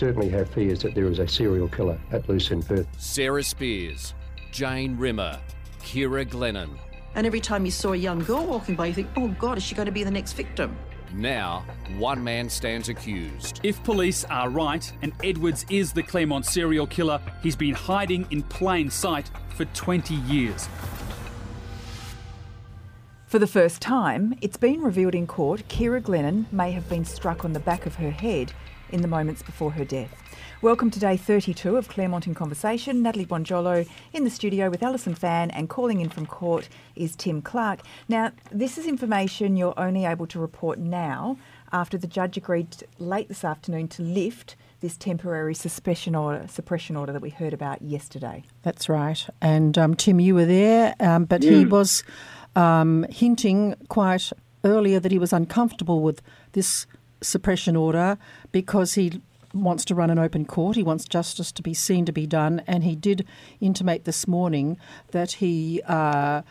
certainly have fears that there is a serial killer at loose in Perth. Sarah Spiers, Jane Rimmer, Ciara Glennon. And every time you saw a young girl walking by, you think, oh God, is she going to be the next victim? Now, one man stands accused. If police are right and Edwards is the Claremont serial killer, he's been hiding in plain sight for 20 years. For the first time, it's been revealed in court Kira Glennon may have been struck on the back of her head in the moments before her death. Welcome to day 32 of Claremont in Conversation. Natalie Bonjolo in the studio with Alison Fan, and calling in from court is Tim Clarke. Now, this is information you're only able to report now after the judge agreed late this afternoon to lift this temporary suppression order, suppression order that we heard about yesterday. That's right. And um, Tim, you were there, um, but he was um, hinting quite earlier that he was uncomfortable with this suppression order because he wants to run an open court. He wants justice to be seen to be done, and he did intimate this morning that he. Uh,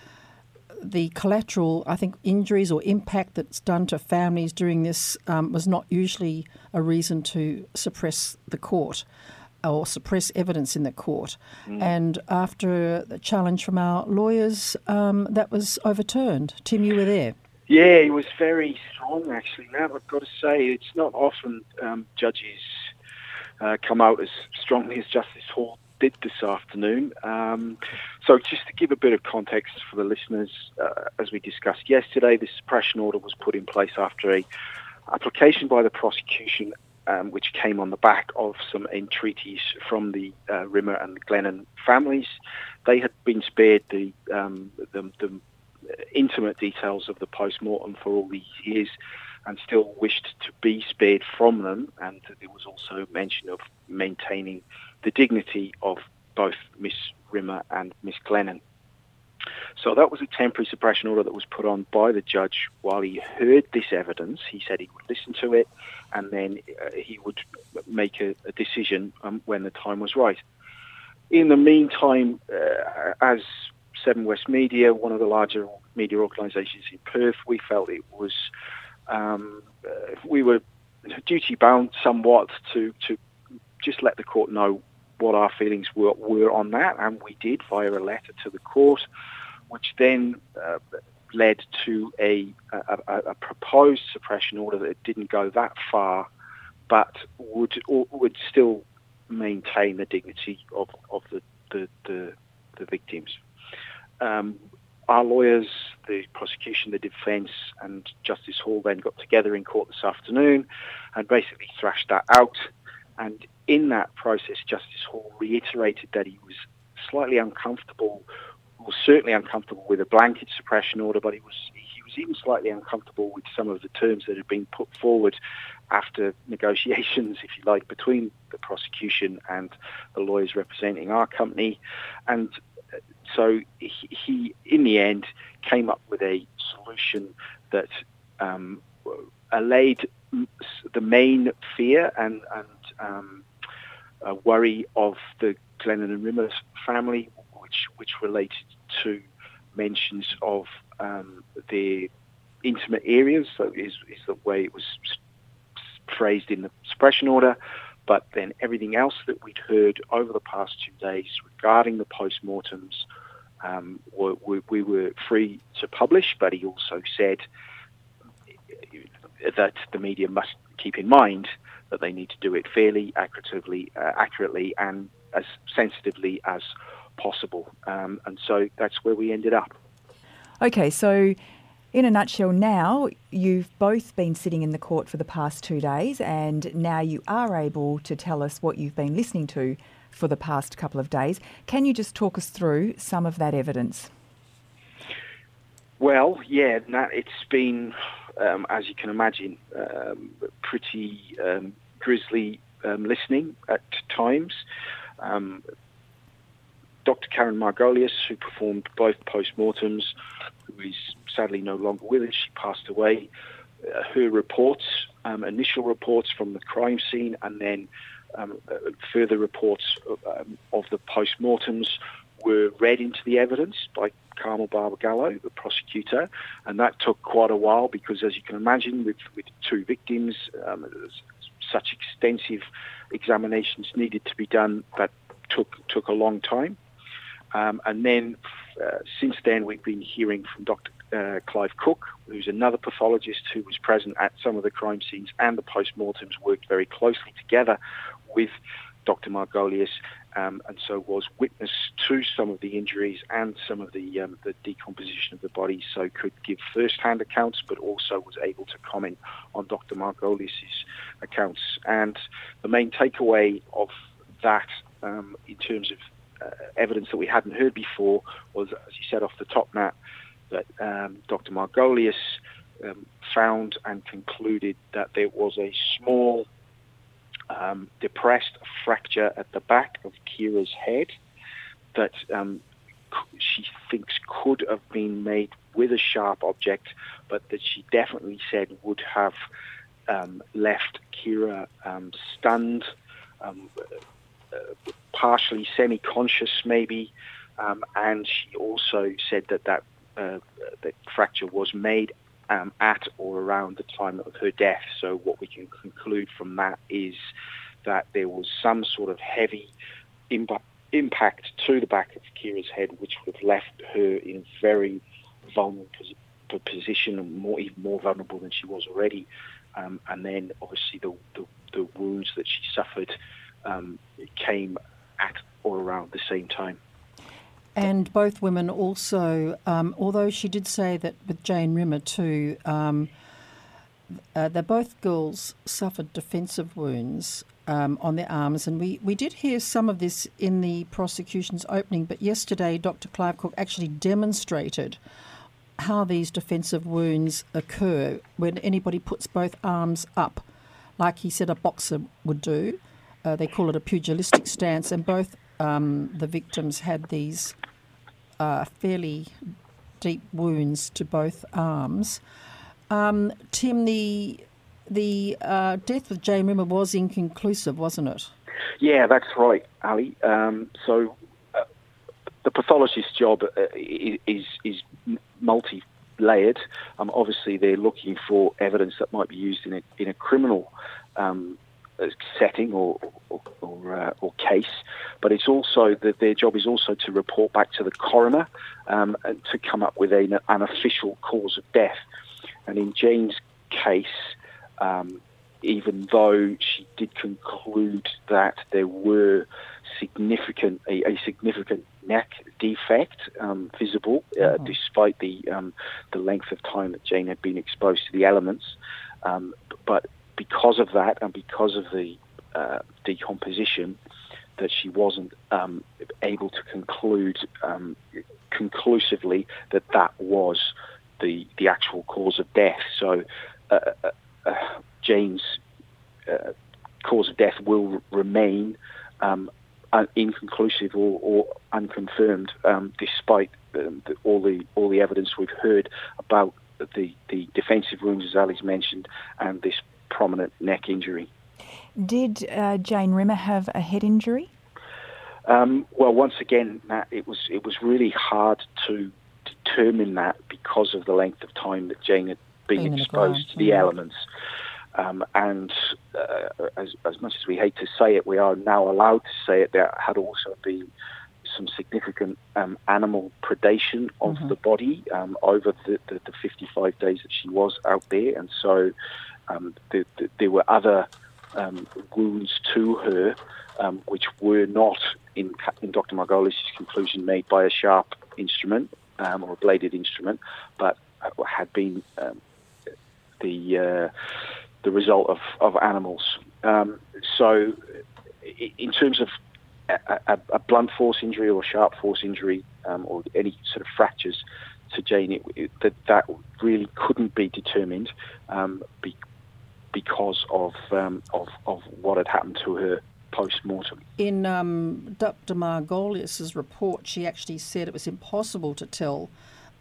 the collateral, I think, injuries or impact that's done to families during this um, was not usually a reason to suppress the court or suppress evidence in the court. Mm. And after the challenge from our lawyers, um, that was overturned. Tim, you were there. Yeah, he was very strong, actually. Now, I've got to say, it's not often um, judges uh, come out as strongly as Justice Hall did this afternoon. Um, so, just to give a bit of context for the listeners, uh, as we discussed yesterday, the suppression order was put in place after a application by the prosecution um, which came on the back of some entreaties from the uh, Rimmer and Glennon families. They had been spared the, um, the, the intimate details of the post mortem for all these years and still wished to be spared from them. And there was also mention of maintaining the dignity of both Miss Rimmer and Miss Glennon. So that was a temporary suppression order that was put on by the judge while he heard this evidence. He said he would listen to it and then uh, he would make a, a decision um, when the time was right. In the meantime, uh, as Seven West Media, one of the larger media organisations in Perth, we felt it was um, uh, we were duty bound somewhat to to just let the court know what our feelings were, were on that, and we did via a letter to the court, which then uh, led to a, a, a, proposed suppression order that didn't go that far, but would would still maintain the dignity of, of the, the, the, the victims. Um, our lawyers, the prosecution, the defence, and Justice Hall then got together in court this afternoon and basically thrashed that out. And in that process, Justice Hall reiterated that he was slightly uncomfortable, was certainly uncomfortable with a blanket suppression order, but he was he was even slightly uncomfortable with some of the terms that had been put forward after negotiations, if you like, between the prosecution and the lawyers representing our company. And so he, in the end, came up with a solution that um, allayed the main fear and, and um, worry of the Glennon and Rimmer family, which which related to mentions of um, their intimate areas. So is is the way it was phrased in the suppression order. But then everything else that we'd heard over the past two days regarding the post-mortems, um, we were free to publish, but he also said that the media must keep in mind that they need to do it fairly, accurately, uh, accurately, and as sensitively as possible. Um, and so that's where we ended up. Okay, so in a nutshell, now you've both been sitting in the court for the past two days, and now you are able to tell us what you've been listening to for the past couple of days. Can you just talk us through some of that evidence? Well, yeah, it's been, um, as you can imagine, um, pretty um, grisly um, listening at times. Um, Dr. Karin Margolius, who performed both postmortems, who is sadly no longer with us, she passed away. Uh, her reports, um, initial reports from the crime scene, and then um, uh, further reports of, um, of the postmortems were read into the evidence by Carmel Barbagallo, the prosecutor, and that took quite a while because, as you can imagine, with, with two victims, um, such extensive examinations needed to be done that took took a long time. Um, and then since then, we've been hearing from Dr. Uh, Clive Cooke, who's another pathologist who was present at some of the crime scenes and the post-mortems, worked very closely together with Dr. Margolius, um, and so was witness to some of the injuries and some of the um, the decomposition of the body, so could give first-hand accounts, but also was able to comment on Dr. Margolius's accounts. And the main takeaway of that, um, in terms of uh, evidence that we hadn't heard before, was, as you said off the top, Nat, that um, Dr. Margolius um, found and concluded that there was a small um, depressed fracture at the back of Ciara's head that um, she thinks could have been made with a sharp object, but that she definitely said would have um, left Ciara um, stunned, uh, partially semi-conscious maybe, um, and she also said that that, uh, that fracture was made um, at or around the time of her death. So what we can conclude from that is that there was some sort of heavy imp- impact to the back of Ciara's head, which would have left her in a very vulnerable position and more even more vulnerable than she was already. Um, and then obviously the, the, the, wounds that she suffered um, came at or around the same time. And both women also, um, although she did say that with Jane Rimmer too, um, uh, that both girls suffered defensive wounds um, on their arms. And we, we did hear some of this in the prosecution's opening, but yesterday Dr. Clive Cooke actually demonstrated how these defensive wounds occur when anybody puts both arms up, like he said a boxer would do. Uh, they call it a pugilistic stance, and both um, the victims had these uh, fairly deep wounds to both arms. Um, Tim, the the uh, death of Jane Rimmer was inconclusive, wasn't it? Yeah, that's right, Ali. Um, so uh, the pathologist's job uh, is is multi layered. Um, obviously, they're looking for evidence that might be used in a in a criminal um, setting or or, or, uh, or, case, but it's also that their job is also to report back to the coroner um, and to come up with a, an official cause of death. And in Jane's case, um, even though she did conclude that there were significant a, a significant neck defect um, visible, uh, mm-hmm. despite the um, the length of time that Jane had been exposed to the elements, um, but because of that and because of the uh, decomposition, that she wasn't um, able to conclude um, conclusively that that was the the actual cause of death. So uh, uh, uh Jane's uh, cause of death will remain um, inconclusive or, or unconfirmed, um, despite the, all the all the evidence we've heard about the, the defensive wounds, as Ali's mentioned, and this prominent neck injury. Did uh, Jane Rimmer have a head injury? Um, well, once again, Matt, it was it was really hard to determine that because of the length of time that Jane had been Being exposed to the yeah. elements. Um, and uh, as, as much as we hate to say it, we are now allowed to say it. There had also been some significant um, animal predation of mm-hmm. the body um, over the, the, the, 55 days that she was out there, and so um, the, the, there were other um, wounds to her um, which were not, in, in Dr. Margolius' conclusion, made by a sharp instrument um, or a bladed instrument, but had been um, the uh, the result of, of animals. Um, so, in terms of a, a, a, blunt force injury or sharp force injury or any sort of fractures to Jane, it, it, that that really couldn't be determined um, be, because of, um, of, of what had happened to her post mortem. In um, Dr. Margolius's report, she actually said it was impossible to tell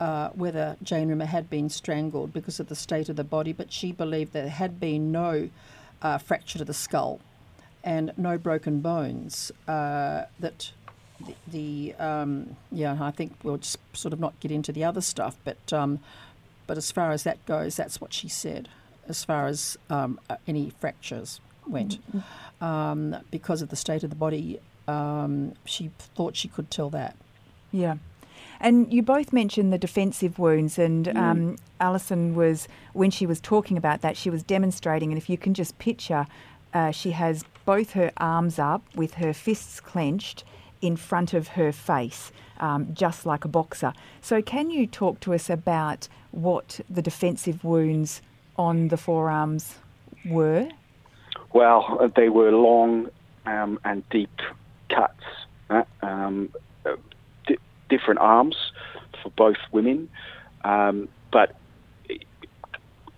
uh, whether Jane Rimmer had been strangled because of the state of the body, but she believed there had been no uh, fracture to the skull and no broken bones. Uh, that the, the um, yeah, I think we'll just sort of not get into the other stuff, but um, but as far as that goes, that's what she said. As far as um, uh, any fractures went, um, because of the state of the body, um, she thought she could tell that. Yeah. And you both mentioned the defensive wounds, and um, Alison was, when she was talking about that, she was demonstrating. And if you can just picture, uh, she has both her arms up with her fists clenched in front of her face, um, just like a boxer. So, can you talk to us about what the defensive wounds on the forearms were? Well, they were long um, and deep cuts, uh, um, uh, di- different arms for both women, um, but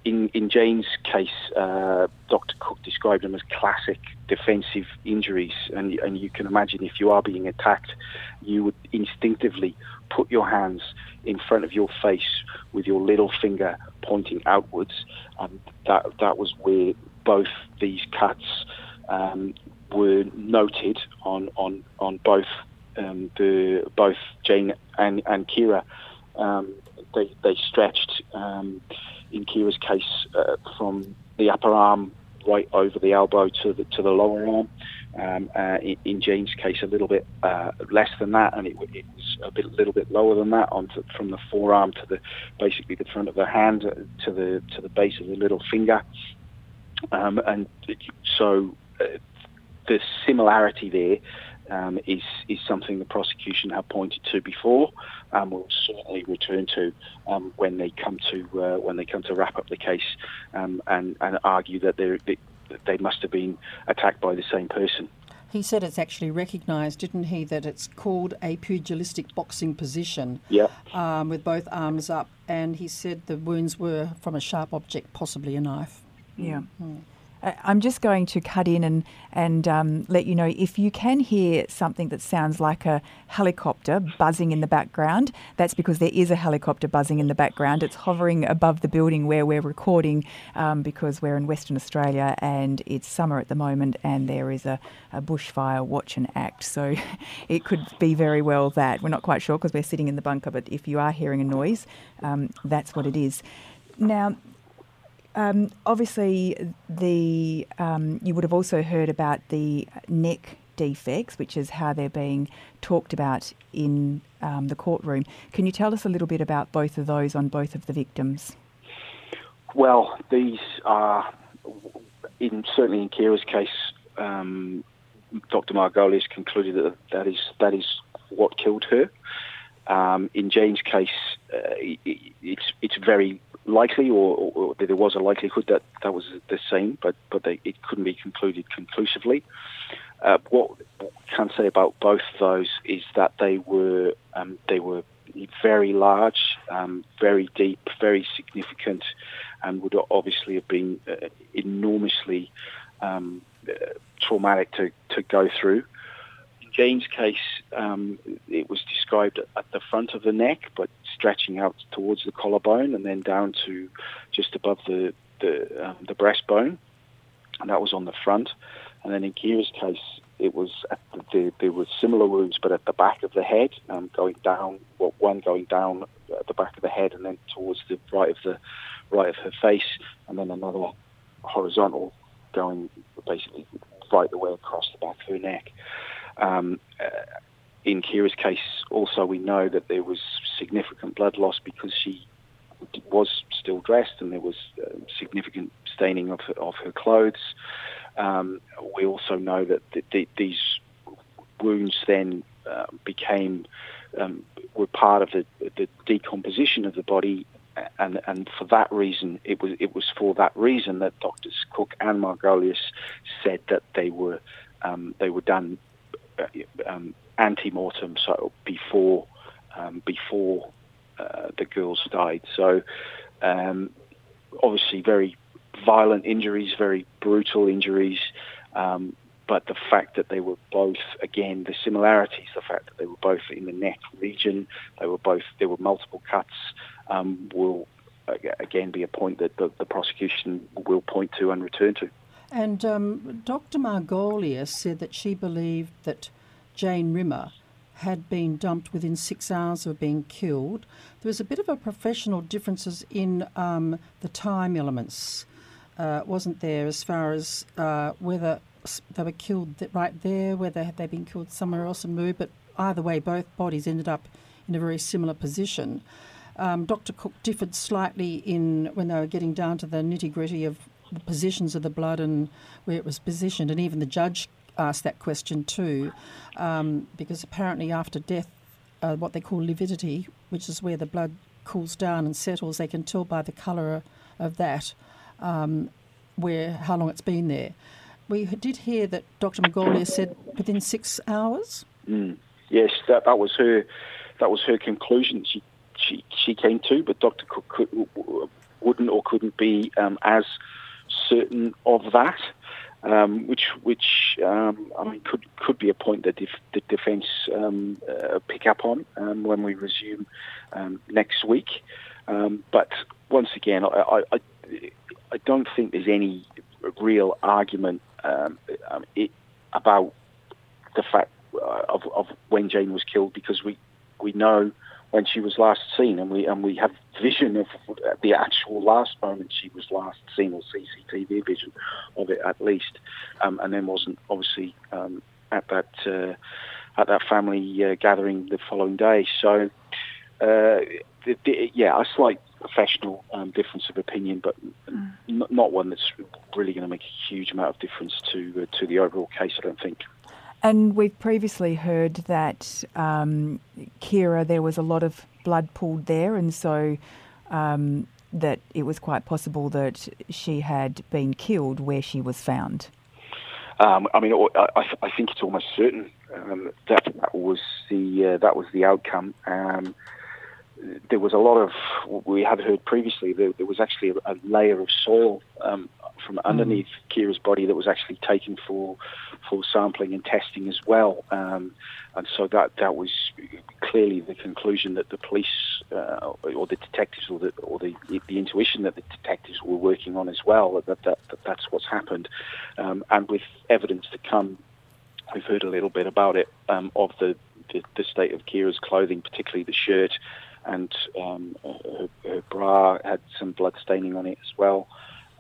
in in Jane's case, uh, Dr. Cooke described them as classic defensive injuries, and and you can imagine if you are being attacked, you would instinctively put your hands in front of your face with your little finger pointing outwards, and that that was where both these cuts um, were noted on on on both um, the both Jane and and Ciara. Um, they they stretched um, in Ciara's case uh, from the upper arm right over the elbow to the to the lower arm. Um, uh, in, in Jane's case, a little bit uh, less than that, and it, it a bit, little bit lower than that, on to, from the forearm to the basically the front of the hand to the to the base of the little finger. Um, and so uh, the similarity there um, is is something the prosecution have pointed to before, and will certainly return to um, when they come to uh, when they come to wrap up the case um, and and argue that they they must have been attacked by the same person. He said it's actually recognised, didn't he, that it's called a pugilistic boxing position Yeah. um, with both arms up, and he said the wounds were from a sharp object, possibly a knife. Yeah. Uh, I'm just going to cut in and and um, let you know if you can hear something that sounds like a helicopter buzzing in the background. That's because there is a helicopter buzzing in the background. It's hovering above the building where we're recording um, because we're in Western Australia and it's summer at the moment and there is a, a bushfire watch and act. So it could be very well that we're not quite sure because we're sitting in the bunker. But if you are hearing a noise, um, that's what it is. Now, um, obviously, the um, you would have also heard about the neck defects, which is how they're being talked about in um, the courtroom. Can you tell us a little bit about both of those on both of the victims? Well, these are in certainly in Ciara's case. Um, Dr. Margolius concluded that that is that is what killed her. Um, in Jane's case, uh, it, it's it's very likely, or, or, there was a likelihood that that was the same, but but they, it couldn't be concluded conclusively. Uh, what we can say about both of those is that they were um, they were very large, um, very deep, very significant, and would obviously have been uh, enormously um, uh, traumatic to, to go through. Jane's case, um, it was described at the front of the neck, but stretching out towards the collarbone and then down to just above the the, um, the breastbone, and that was on the front. And then in Ciara's case, it was the, the, there were similar wounds, but at the back of the head, um, going down. Well, one going down at the back of the head, and then towards the right of the right of her face, and then another horizontal going basically right the way across the back of her neck. Um, uh, in Ciara's case, also we know that there was significant blood loss because she was still dressed and there was uh, significant staining of her, of her clothes. Um, we also know that the, the, these wounds then uh, became um, were part of the, the decomposition of the body, and and for that reason, it was it was for that reason that doctors Cooke and Margolius said that they were um, they were done uh, um, ante-mortem, so before um, before uh, the girls died. So um, obviously very violent injuries, very brutal injuries. Um, but the fact that they were both, again, the similarities, the fact that they were both in the neck region, they were both, there were multiple cuts, um, will again be a point that the, the, prosecution will point to and return to. And um, Dr. Margolius said that she believed that Jane Rimmer had been dumped within six hours of being killed. There was a bit of a professional differences in um, the time elements, uh, wasn't there, as far as uh, whether they were killed right there, whether had they been killed somewhere else and moved. But either way, both bodies ended up in a very similar position. Um, Dr. Cooke differed slightly in when they were getting down to the nitty gritty of the positions of the blood and where it was positioned, and even the judge asked that question too, um, because apparently after death, uh, what they call lividity, which is where the blood cools down and settles, they can tell by the colour of that um, where how long it's been there. We did hear that Dr. Margolius said within six hours. Mm. Yes, that that was her that was her conclusion. She she she came to, but Dr. Cooke could, wouldn't or couldn't be um, as certain of that. Um, which, which um, I mean, could could be a point that if the defence um, uh, pick up on um, when we resume um, next week. Um, but once again, I, I, I don't think there's any real argument um, um, it, about the fact uh, of, of when Jane was killed because we we know when she was last seen, and we and we have vision of the actual last moment she was last seen, or CCTV vision of it at least, um, and then wasn't obviously um, at that uh, at that family uh, gathering the following day. So, uh, the, the, yeah, a slight professional um, difference of opinion, but n- not one that's really going to make a huge amount of difference to uh, to the overall case. I don't think. And we've previously heard that um, Ciara, there was a lot of blood pooled there, and so um, that it was quite possible that she had been killed where she was found. Um, I mean, I, I- think it's almost certain um, that that was the uh, that was the outcome. Um, there was a lot of we had heard previously. There, there was actually a, a layer of soil um, from underneath Ciara's body that was actually taken for for sampling and testing as well. Um, and so that that was clearly the conclusion that the police uh, or the detectives or the or the, the intuition that the detectives were working on as well. That that, that that's what's happened. Um, and with evidence to come, we've heard a little bit about it um, of the, the the state of Ciara's clothing, particularly the shirt. And um, her, her bra had some blood staining on it as well.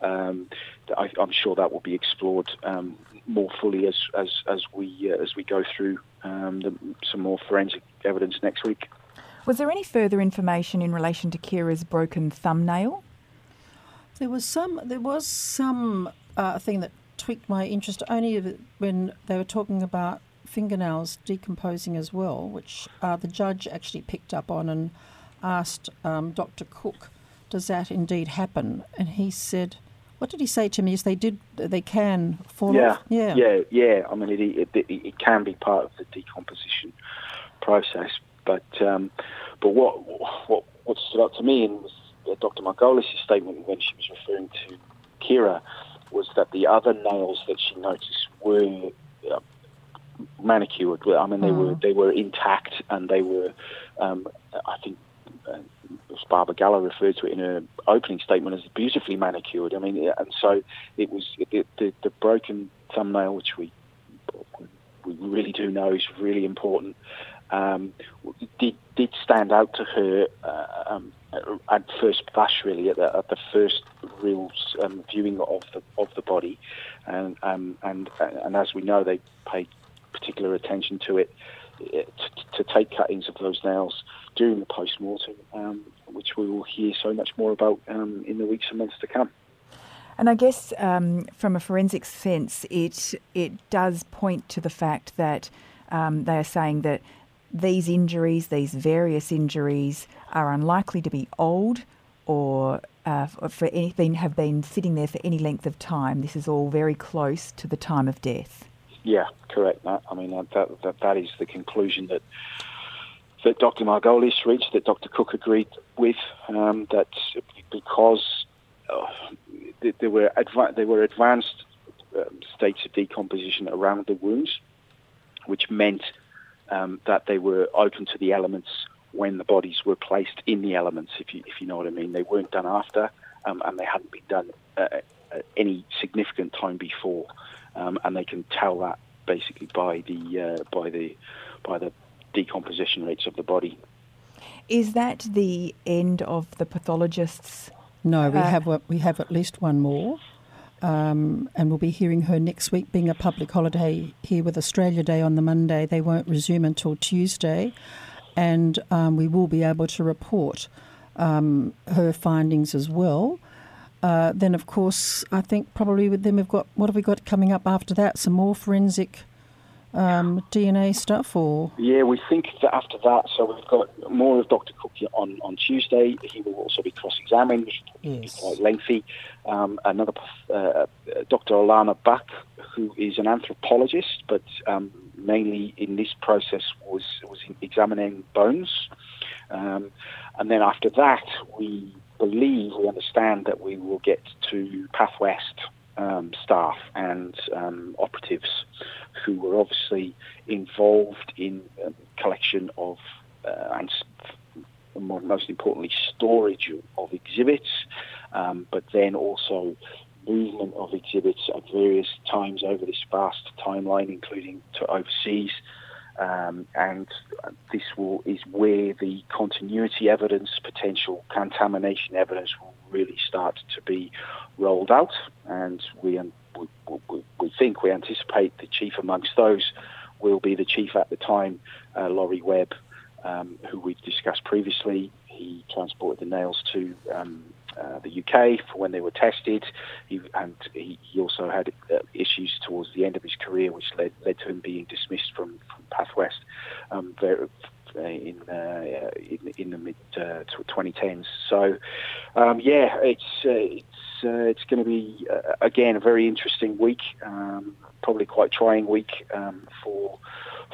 Um, I, I'm sure that will be explored um, more fully as as, as we uh, as we go through um, the, some more forensic evidence next week. Was there any further information in relation to Ciara's broken thumbnail? There was some. There was some uh, thing that tweaked my interest only when they were talking about fingernails decomposing as well, which uh, the judge actually picked up on and asked um, Dr. Cooke, "Does that indeed happen?" And he said, "What did he say to me? Is they did. They can fall yeah, off. Yeah, yeah, yeah. I mean, it, it, it, it can be part of the decomposition process, but um, but what what what stood out to me and was uh, Dr. Margolius' statement when she was referring to Ciara was that the other nails that she noticed were uh, manicured. I mean, they were they were intact and they were, um, I think. Uh, Barbagallo referred to it in her opening statement as beautifully manicured. I mean, and so it was the, the, the broken thumbnail, which we we really do know is really important, um, did did stand out to her uh, um, at first blush, really at the, at the first real um, viewing of the of the body, and um, and and as we know, they paid particular attention to it uh, to, to take cuttings of those nails during the post mortem, um, which we will hear so much more about um, in the weeks and months to come. And I guess um, from a forensic sense, it it does point to the fact that um, they are saying that these injuries, these various injuries, are unlikely to be old or uh, for anything have been sitting there for any length of time. This is all very close to the time of death. Yeah, correct. I mean, that, that that is the conclusion that that Dr. Margolius reached, that Dr. Cooke agreed with, um, that because uh, there were adva- there were advanced um, states of decomposition around the wounds, which meant um, that they were open to the elements when the bodies were placed in the elements. If you if you know what I mean, they weren't done after, um, and they hadn't been done uh, at any significant time before, um, and they can tell that basically by the uh, by the by the decomposition rates of the body. Is that the end of the pathologists? No, we Uh, have a- we have at least one more, um, and we'll be hearing her next week. Being a public holiday here with Australia Day on the Monday, they won't resume until Tuesday, and um, we will be able to report um, her findings as well. Uh, then, of course, I think probably with them we've got what have we got coming up after that? Some more forensic um, DNA stuff, or Yeah, we think that after that, so we've got more of Dr. Cooke on, on Tuesday. He will also be cross-examined, which will be Yes. quite lengthy. Um, another, uh, Dr. Alana Buck, who is an anthropologist, but um, mainly in this process was was examining bones. Um, and then after that, we believe, we understand that we will get to PathWest um, staff and um, operatives who were obviously involved in um, collection of uh, and more, most importantly storage of exhibits, um, but then also movement of exhibits at various times over this vast timeline, including to overseas. Um, and this will is where the continuity evidence, potential contamination evidence, will really start to be rolled out. And we we, we, we think we anticipate the chief amongst those will be the chief at the time, uh, Laurie Webb, um, who we've discussed previously. He transported the nails to um, uh, the UK for when they were tested, he, and he, he also had uh, issues towards the end of his career, which led, led to him being dismissed from, from PathWest um, very, in, uh, in in the mid uh, 2010s. So, um, yeah, it's uh, it's uh, it's going to be uh, again a very interesting week, um, probably quite trying week um, for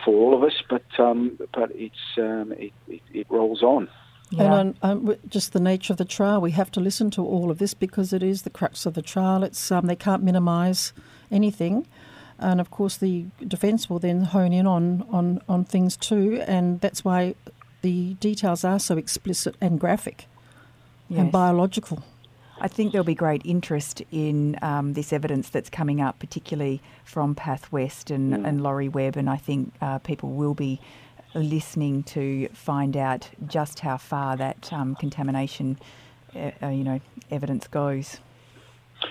for all of us, but um, but it's um, it, it, it rolls on. And on, um, just the nature of the trial, we have to listen to all of this because it is the crux of the trial. It's um, they can't minimise anything, and of course the defence will then hone in on, on on things too, and that's why the details are so explicit and graphic Yes. and biological. I think there'll be great interest in um, this evidence that's coming up, particularly from PathWest and, and Laurie Webb, and I think uh, people will be listening to find out just how far that um, contamination, uh, uh, you know, evidence goes.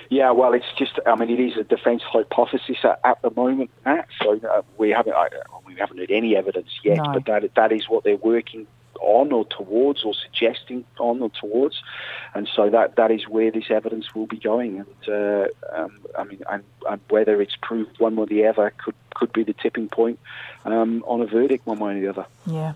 Yeah, well, it's just, I mean, it is a defence hypothesis at, at the moment, Matt, so uh, we haven't I, we haven't had any evidence yet, No. but that that is what they're working on or towards or suggesting on or towards, and so that that is where this evidence will be going, and uh, um, I mean, and, whether it's proved one way or the other could could be the tipping point um, on a verdict one way or the other. Yeah.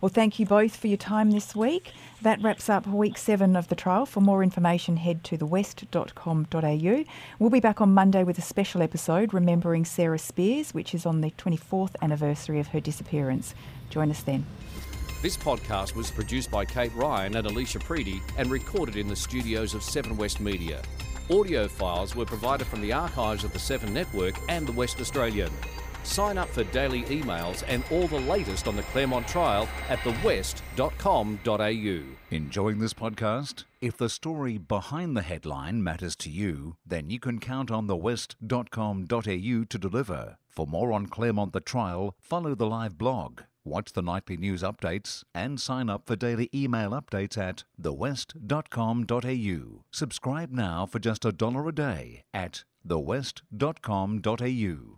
Well, thank you both for your time this week. That wraps up week seven of the trial. For more information, head to thewest.com.au. We'll be back on Monday with a special episode remembering Sarah Spiers, which is on the 24th anniversary of her disappearance. Join us then. This podcast was produced by Kate Ryan and Alicia Preedy and recorded in the studios of Seven West Media. Audio files were provided from the archives of the Seven Network and the West Australian. Sign up for daily emails and all the latest on the Claremont trial at thewest.com.au. Enjoying this podcast? If the story behind the headline matters to you, then you can count on thewest.com.au to deliver. For more on Claremont the Trial, follow the live blog, watch the nightly news updates, and sign up for daily email updates at thewest.com.au. Subscribe now for just a dollar a day at thewest.com.au.